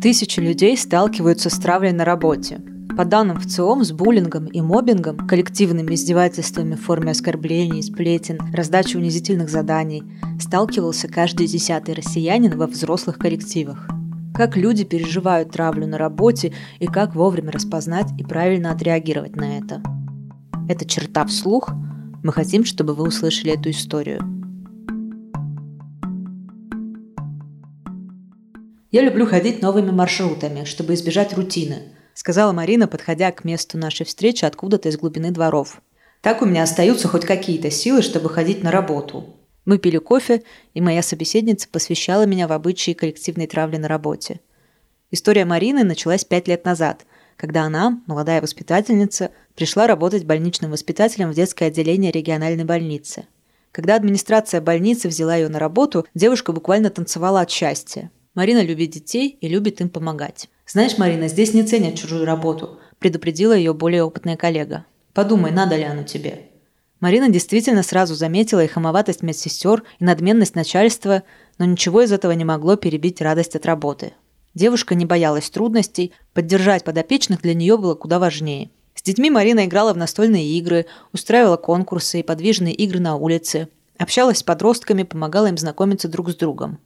Тысячи людей сталкиваются с травлей на работе. По данным ВЦИОМ, с буллингом и мобингом, коллективными издевательствами в форме оскорблений, сплетен, раздачи унизительных заданий сталкивался каждый десятый россиянин во взрослых коллективах. Как люди переживают травлю на работе и как вовремя распознать и правильно отреагировать на это. Это черта вслух. Мы хотим, чтобы вы услышали эту историю. Я люблю ходить новыми маршрутами, чтобы избежать рутины, сказала Марина, подходя к месту нашей встречи откуда-то из глубины дворов. Так у меня остаются хоть какие-то силы, чтобы ходить на работу. Мы пили кофе, и моя собеседница посвящала меня в обычаи коллективной травли на работе. История Марины началась пять лет назад, когда она, молодая воспитательница, пришла работать больничным воспитателем в детское отделение региональной больницы. Когда администрация больницы взяла ее на работу, девушка буквально танцевала от счастья. Марина любит детей и любит им помогать. «Знаешь, Марина, здесь не ценят чужую работу», – предупредила ее более опытная коллега. «Подумай, надо ли оно тебе?» Марина действительно сразу заметила и хамоватость медсестер, и надменность начальства, но ничего из этого не могло перебить радость от работы. Девушка не боялась трудностей, поддержать подопечных для нее было куда важнее. С детьми Марина играла в настольные игры, устраивала конкурсы и подвижные игры на улице, общалась с подростками, помогала им знакомиться друг с другом.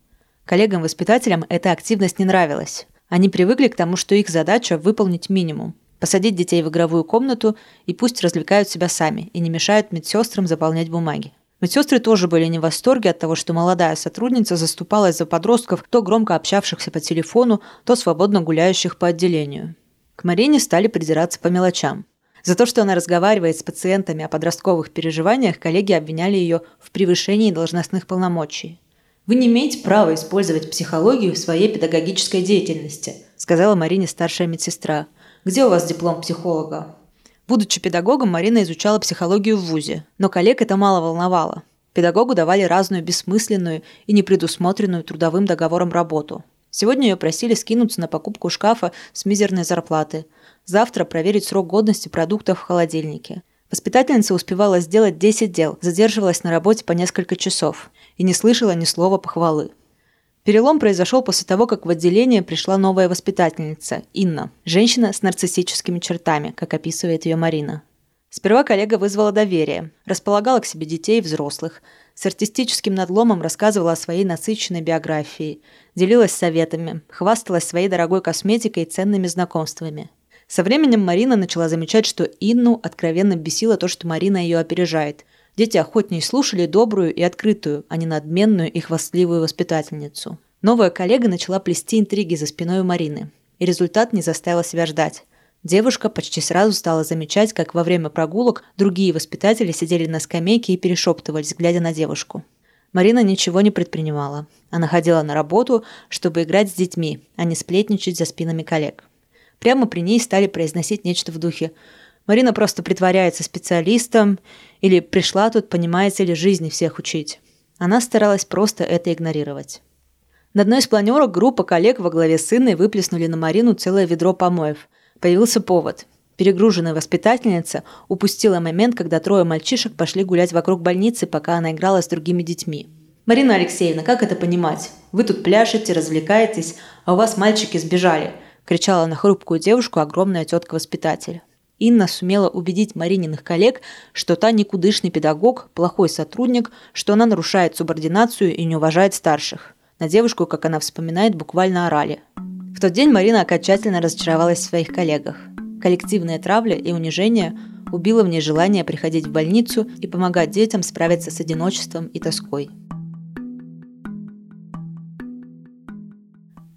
Коллегам-воспитателям эта активность не нравилась. Они привыкли к тому, что их задача – выполнить минимум. Посадить детей в игровую комнату и пусть развлекают себя сами и не мешают медсестрам заполнять бумаги. Медсестры тоже были не в восторге от того, что молодая сотрудница заступалась за подростков, то громко общавшихся по телефону, то свободно гуляющих по отделению. К Марине стали придираться по мелочам. За то, что она разговаривает с пациентами о подростковых переживаниях, коллеги обвиняли ее в превышении должностных полномочий. Вы не имеете права использовать психологию в своей педагогической деятельности, сказала Марине старшая медсестра. Где у вас диплом психолога? Будучи педагогом, Марина изучала психологию в ВУЗе, но коллег это мало волновало. Педагогу давали разную бессмысленную и непредусмотренную трудовым договором работу. Сегодня ее просили скинуться на покупку шкафа с мизерной зарплаты. Завтра проверить срок годности продуктов в холодильнике. Воспитательница успевала сделать 10 дел, задерживалась на работе по несколько часов и не слышала ни слова похвалы. Перелом произошел после того, как в отделение пришла новая воспитательница, Инна, женщина с нарциссическими чертами, как описывает ее Марина. Сперва коллега вызвала доверие, располагала к себе детей и взрослых, с артистическим надломом рассказывала о своей насыщенной биографии, делилась советами, хвасталась своей дорогой косметикой и ценными знакомствами. Со временем Марина начала замечать, что Инну откровенно бесило то, что Марина ее опережает, Дети охотнее слушали добрую и открытую, а не надменную и хвастливую воспитательницу. Новая коллега начала плести интриги за спиной у Марины. И результат не заставил себя ждать. Девушка почти сразу стала замечать, как во время прогулок другие воспитатели сидели на скамейке и перешептывались, глядя на девушку. Марина ничего не предпринимала. Она ходила на работу, чтобы играть с детьми, а не сплетничать за спинами коллег. Прямо при ней стали произносить нечто в духе Марина просто притворяется специалистом или пришла тут, понимаете ли, жизни всех учить. Она старалась просто это игнорировать. На одной из планерок группа коллег во главе с Инной выплеснули на Марину целое ведро помоев. Появился повод. Перегруженная воспитательница упустила момент, когда трое мальчишек пошли гулять вокруг больницы, пока она играла с другими детьми. «Марина Алексеевна, как это понимать? Вы тут пляшете, развлекаетесь, а у вас мальчики сбежали!» – кричала на хрупкую девушку огромная тетка-воспитатель. Инна сумела убедить Марининых коллег, что та никудышный педагог, плохой сотрудник, что она нарушает субординацию и не уважает старших. На девушку, как она вспоминает, буквально орали. В тот день Марина окончательно разочаровалась в своих коллегах. Коллективная травля и унижение убило в ней желание приходить в больницу и помогать детям справиться с одиночеством и тоской.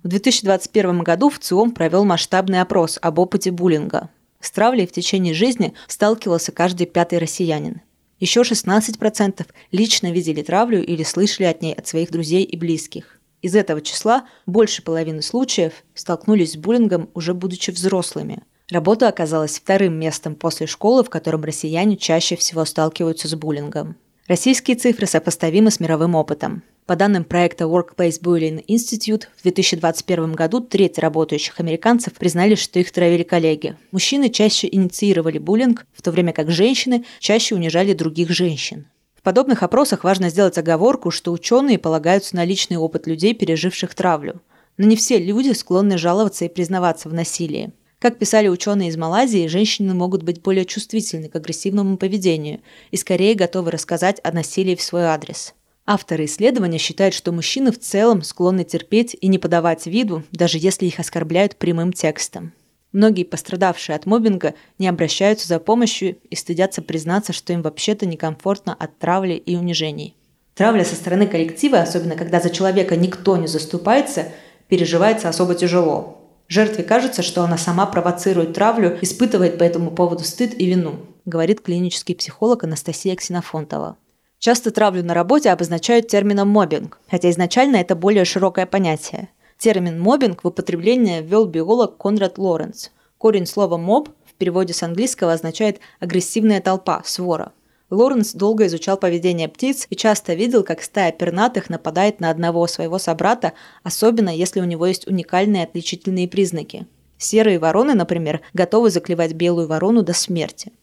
В 2021 году в ЦИОМ провел масштабный опрос об опыте буллинга. С травлей в течение жизни сталкивался каждый пятый россиянин. Еще 16% лично видели травлю или слышали от ней от своих друзей и близких. Из этого числа больше половины случаев столкнулись с буллингом уже будучи взрослыми. Работа оказалась вторым местом после школы, в котором россияне чаще всего сталкиваются с буллингом. Российские цифры сопоставимы с мировым опытом. По данным проекта Workplace Bullying Institute, в 2021 году треть работающих американцев признали, что их травили коллеги. Мужчины чаще инициировали буллинг, в то время как женщины чаще унижали других женщин. В подобных опросах важно сделать оговорку, что ученые полагаются на личный опыт людей, переживших травлю. Но не все люди склонны жаловаться и признаваться в насилии. Как писали ученые из Малайзии, женщины могут быть более чувствительны к агрессивному поведению и скорее готовы рассказать о насилии в свой адрес. Авторы исследования считают, что мужчины в целом склонны терпеть и не подавать виду, даже если их оскорбляют прямым текстом. Многие пострадавшие от мобинга не обращаются за помощью и стыдятся признаться, что им вообще-то некомфортно от травли и унижений. Травля со стороны коллектива, особенно когда за человека никто не заступается, переживается особо тяжело. Жертве кажется, что она сама провоцирует травлю, испытывает по этому поводу стыд и вину, говорит клинический психолог Анастасия Ксенофонтова. Часто травлю на работе обозначают термином «мобинг», хотя изначально это более широкое понятие. Термин «мобинг» в употребление ввел биолог Конрад Лоренц. Корень слова «моб» в переводе с английского означает «агрессивная толпа», «свора». Лоренс долго изучал поведение птиц и часто видел, как стая пернатых нападает на одного своего собрата, особенно если у него есть уникальные отличительные признаки. Серые вороны, например, готовы заклевать белую ворону до смерти.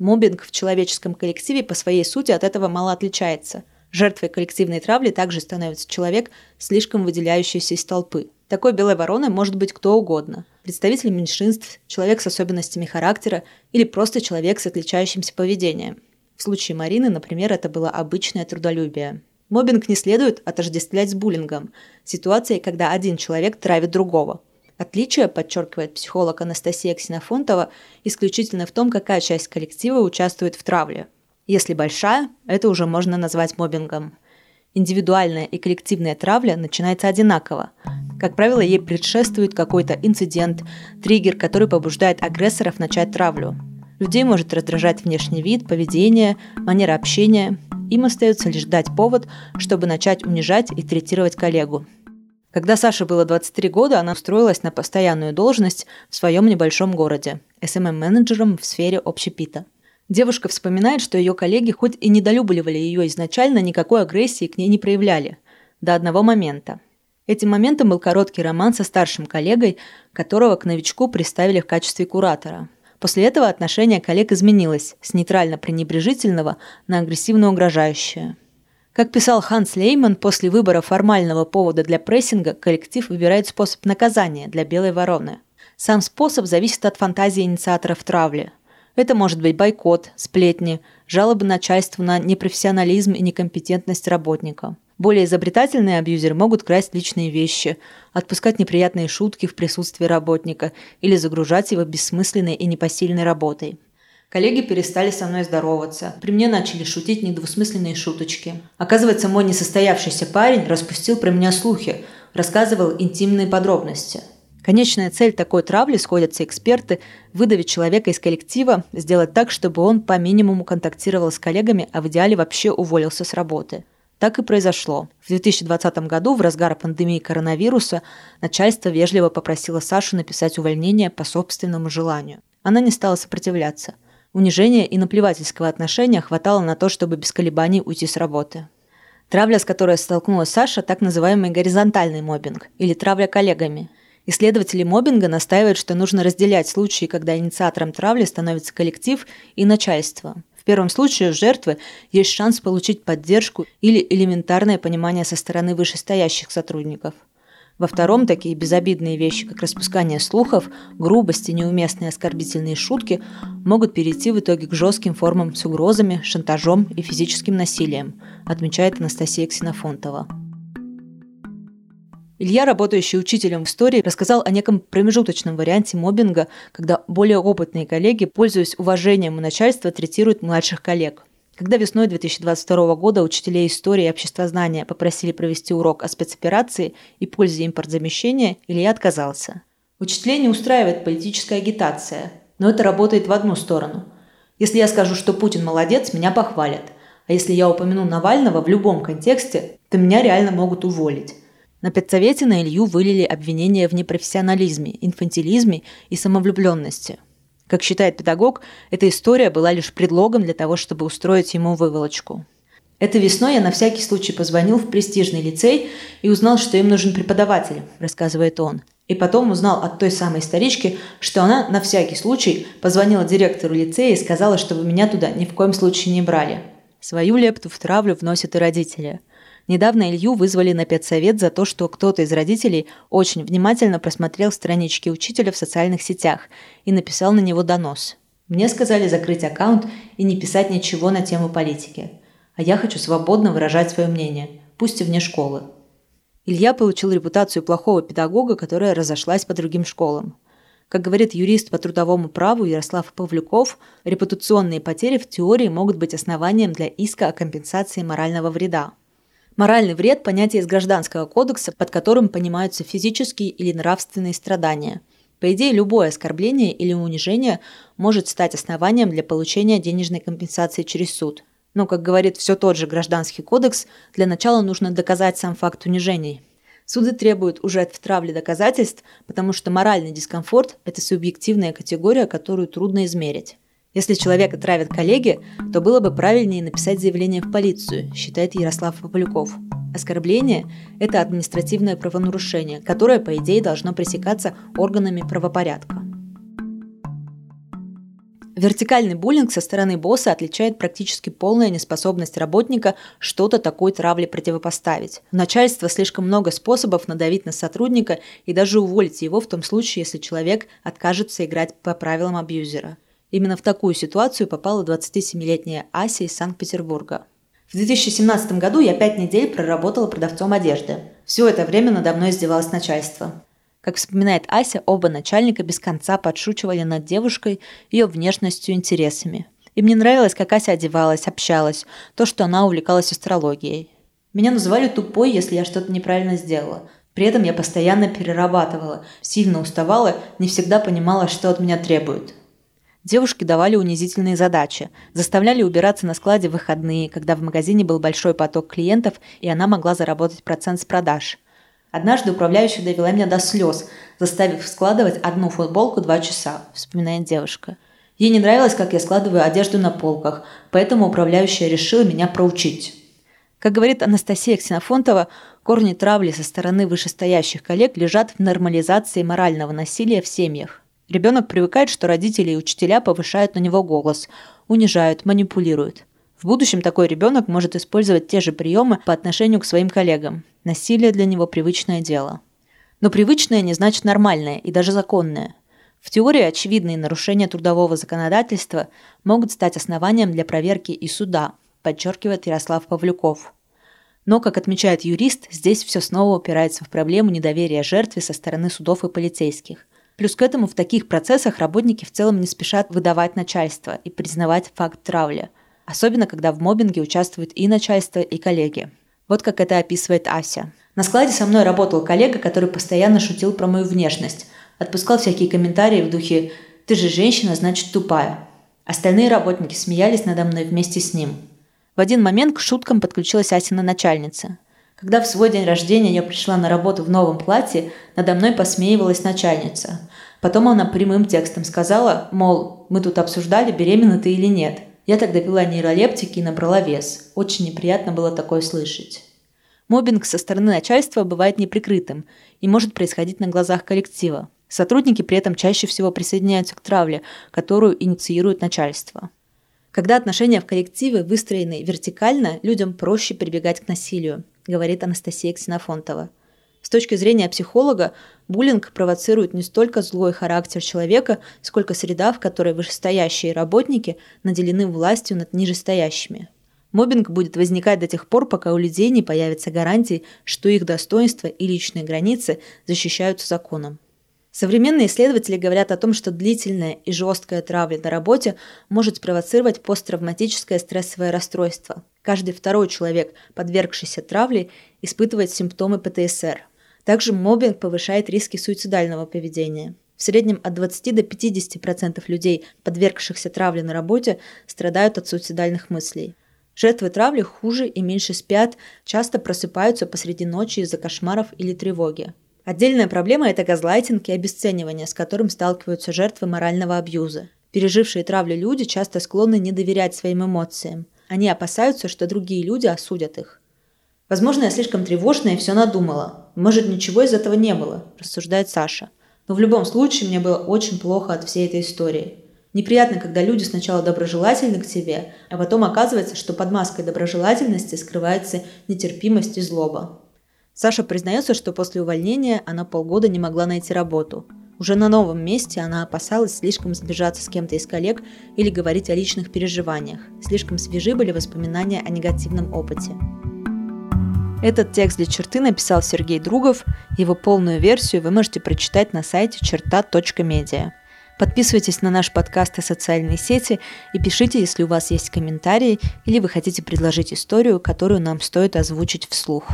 Мобинг в человеческом коллективе по своей сути от этого мало отличается. Жертвой коллективной травли также становится человек, слишком выделяющийся из толпы. Такой белой вороной может быть кто угодно. Представитель меньшинств, человек с особенностями характера или просто человек с отличающимся поведением – в случае Марины, например, это было обычное трудолюбие. Мобинг не следует отождествлять с буллингом, ситуацией, когда один человек травит другого. Отличие, подчеркивает психолог Анастасия Ксенофонтова, исключительно в том, какая часть коллектива участвует в травле. Если большая, это уже можно назвать мобингом. Индивидуальная и коллективная травля начинается одинаково. Как правило, ей предшествует какой-то инцидент, триггер, который побуждает агрессоров начать травлю. Людей может раздражать внешний вид, поведение, манера общения. Им остается лишь дать повод, чтобы начать унижать и третировать коллегу. Когда Саше было 23 года, она устроилась на постоянную должность в своем небольшом городе – SMM-менеджером в сфере общепита. Девушка вспоминает, что ее коллеги хоть и недолюбливали ее изначально, никакой агрессии к ней не проявляли. До одного момента. Этим моментом был короткий роман со старшим коллегой, которого к новичку представили в качестве куратора – После этого отношение коллег изменилось с нейтрально-пренебрежительного на агрессивно-угрожающее. Как писал Ханс Лейман, после выбора формального повода для прессинга коллектив выбирает способ наказания для белой вороны. Сам способ зависит от фантазии инициаторов травли. Это может быть бойкот, сплетни, жалобы начальству на непрофессионализм и некомпетентность работника – более изобретательные абьюзеры могут красть личные вещи, отпускать неприятные шутки в присутствии работника или загружать его бессмысленной и непосильной работой. Коллеги перестали со мной здороваться. При мне начали шутить недвусмысленные шуточки. Оказывается, мой несостоявшийся парень распустил про меня слухи, рассказывал интимные подробности. Конечная цель такой травли, сходятся эксперты, выдавить человека из коллектива, сделать так, чтобы он по минимуму контактировал с коллегами, а в идеале вообще уволился с работы. Так и произошло. В 2020 году, в разгар пандемии коронавируса, начальство вежливо попросило Сашу написать увольнение по собственному желанию. Она не стала сопротивляться. Унижения и наплевательского отношения хватало на то, чтобы без колебаний уйти с работы. Травля, с которой столкнулась Саша, так называемый горизонтальный мобинг или травля коллегами. Исследователи мобинга настаивают, что нужно разделять случаи, когда инициатором травли становится коллектив и начальство. В первом случае у жертвы есть шанс получить поддержку или элементарное понимание со стороны вышестоящих сотрудников. Во втором такие безобидные вещи, как распускание слухов, грубости, неуместные оскорбительные шутки, могут перейти в итоге к жестким формам с угрозами, шантажом и физическим насилием, отмечает Анастасия Ксенофонтова. Илья, работающий учителем в истории, рассказал о неком промежуточном варианте мобинга, когда более опытные коллеги, пользуясь уважением у начальства, третируют младших коллег. Когда весной 2022 года учителей истории и обществознания попросили провести урок о спецоперации и пользе импортзамещения, Илья отказался. Учителей не устраивает политическая агитация, но это работает в одну сторону. Если я скажу, что Путин молодец, меня похвалят. А если я упомяну Навального в любом контексте, то меня реально могут уволить. На педсовете на Илью вылили обвинения в непрофессионализме, инфантилизме и самовлюбленности. Как считает педагог, эта история была лишь предлогом для того, чтобы устроить ему выволочку. Этой весной я на всякий случай позвонил в престижный лицей и узнал, что им нужен преподаватель, рассказывает он. И потом узнал от той самой старички, что она на всякий случай позвонила директору лицея и сказала, чтобы меня туда ни в коем случае не брали. Свою лепту в травлю вносят и родители – Недавно Илью вызвали на педсовет за то, что кто-то из родителей очень внимательно просмотрел странички учителя в социальных сетях и написал на него донос. Мне сказали закрыть аккаунт и не писать ничего на тему политики. А я хочу свободно выражать свое мнение, пусть и вне школы. Илья получил репутацию плохого педагога, которая разошлась по другим школам. Как говорит юрист по трудовому праву Ярослав Павлюков, репутационные потери в теории могут быть основанием для иска о компенсации морального вреда. Моральный вред – понятие из Гражданского кодекса, под которым понимаются физические или нравственные страдания. По идее, любое оскорбление или унижение может стать основанием для получения денежной компенсации через суд. Но, как говорит все тот же Гражданский кодекс, для начала нужно доказать сам факт унижений. Суды требуют уже в травле доказательств, потому что моральный дискомфорт – это субъективная категория, которую трудно измерить. Если человека травят коллеги, то было бы правильнее написать заявление в полицию, считает Ярослав Пополюков. Оскорбление – это административное правонарушение, которое, по идее, должно пресекаться органами правопорядка. Вертикальный буллинг со стороны босса отличает практически полная неспособность работника что-то такой травле противопоставить. У начальства слишком много способов надавить на сотрудника и даже уволить его в том случае, если человек откажется играть по правилам абьюзера. Именно в такую ситуацию попала 27-летняя Ася из Санкт-Петербурга. В 2017 году я пять недель проработала продавцом одежды. Все это время надо мной издевалось начальство. Как вспоминает Ася, оба начальника без конца подшучивали над девушкой, ее внешностью и интересами. Им не нравилось, как Ася одевалась, общалась, то, что она увлекалась астрологией. Меня называли тупой, если я что-то неправильно сделала. При этом я постоянно перерабатывала, сильно уставала, не всегда понимала, что от меня требуют. Девушки давали унизительные задачи, заставляли убираться на складе в выходные, когда в магазине был большой поток клиентов, и она могла заработать процент с продаж – Однажды управляющая довела меня до слез, заставив складывать одну футболку два часа, вспоминает девушка. Ей не нравилось, как я складываю одежду на полках, поэтому управляющая решила меня проучить. Как говорит Анастасия Ксенофонтова, корни травли со стороны вышестоящих коллег лежат в нормализации морального насилия в семьях. Ребенок привыкает, что родители и учителя повышают на него голос, унижают, манипулируют. В будущем такой ребенок может использовать те же приемы по отношению к своим коллегам. Насилие для него привычное дело. Но привычное не значит нормальное и даже законное. В теории очевидные нарушения трудового законодательства могут стать основанием для проверки и суда, подчеркивает Ярослав Павлюков. Но, как отмечает юрист, здесь все снова упирается в проблему недоверия жертве со стороны судов и полицейских. Плюс к этому в таких процессах работники в целом не спешат выдавать начальство и признавать факт травли – особенно когда в мобинге участвуют и начальство, и коллеги. Вот как это описывает Ася. На складе со мной работал коллега, который постоянно шутил про мою внешность, отпускал всякие комментарии в духе «ты же женщина, значит тупая». Остальные работники смеялись надо мной вместе с ним. В один момент к шуткам подключилась Асина начальница. Когда в свой день рождения я пришла на работу в новом платье, надо мной посмеивалась начальница. Потом она прямым текстом сказала, мол, мы тут обсуждали, беременна ты или нет – я тогда пила нейролептики и набрала вес. Очень неприятно было такое слышать. Мобинг со стороны начальства бывает неприкрытым и может происходить на глазах коллектива. Сотрудники при этом чаще всего присоединяются к травле, которую инициирует начальство. Когда отношения в коллективе выстроены вертикально, людям проще прибегать к насилию, говорит Анастасия Ксенофонтова. С точки зрения психолога, буллинг провоцирует не столько злой характер человека, сколько среда, в которой вышестоящие работники наделены властью над нижестоящими. Мобинг будет возникать до тех пор, пока у людей не появятся гарантии, что их достоинства и личные границы защищаются законом. Современные исследователи говорят о том, что длительная и жесткая травля на работе может спровоцировать посттравматическое стрессовое расстройство. Каждый второй человек, подвергшийся травле, испытывает симптомы ПТСР. Также мобинг повышает риски суицидального поведения. В среднем от 20 до 50% людей, подвергшихся травле на работе, страдают от суицидальных мыслей. Жертвы травли хуже и меньше спят, часто просыпаются посреди ночи из-за кошмаров или тревоги. Отдельная проблема – это газлайтинг и обесценивание, с которым сталкиваются жертвы морального абьюза. Пережившие травлю люди часто склонны не доверять своим эмоциям. Они опасаются, что другие люди осудят их. Возможно, я слишком тревожная и все надумала. Может, ничего из этого не было, рассуждает Саша. Но в любом случае мне было очень плохо от всей этой истории. Неприятно, когда люди сначала доброжелательны к тебе, а потом оказывается, что под маской доброжелательности скрывается нетерпимость и злоба. Саша признается, что после увольнения она полгода не могла найти работу. Уже на новом месте она опасалась слишком сближаться с кем-то из коллег или говорить о личных переживаниях. Слишком свежи были воспоминания о негативном опыте. Этот текст для черты написал Сергей Другов. Его полную версию вы можете прочитать на сайте черта.медиа. Подписывайтесь на наш подкаст и социальные сети и пишите, если у вас есть комментарии или вы хотите предложить историю, которую нам стоит озвучить вслух.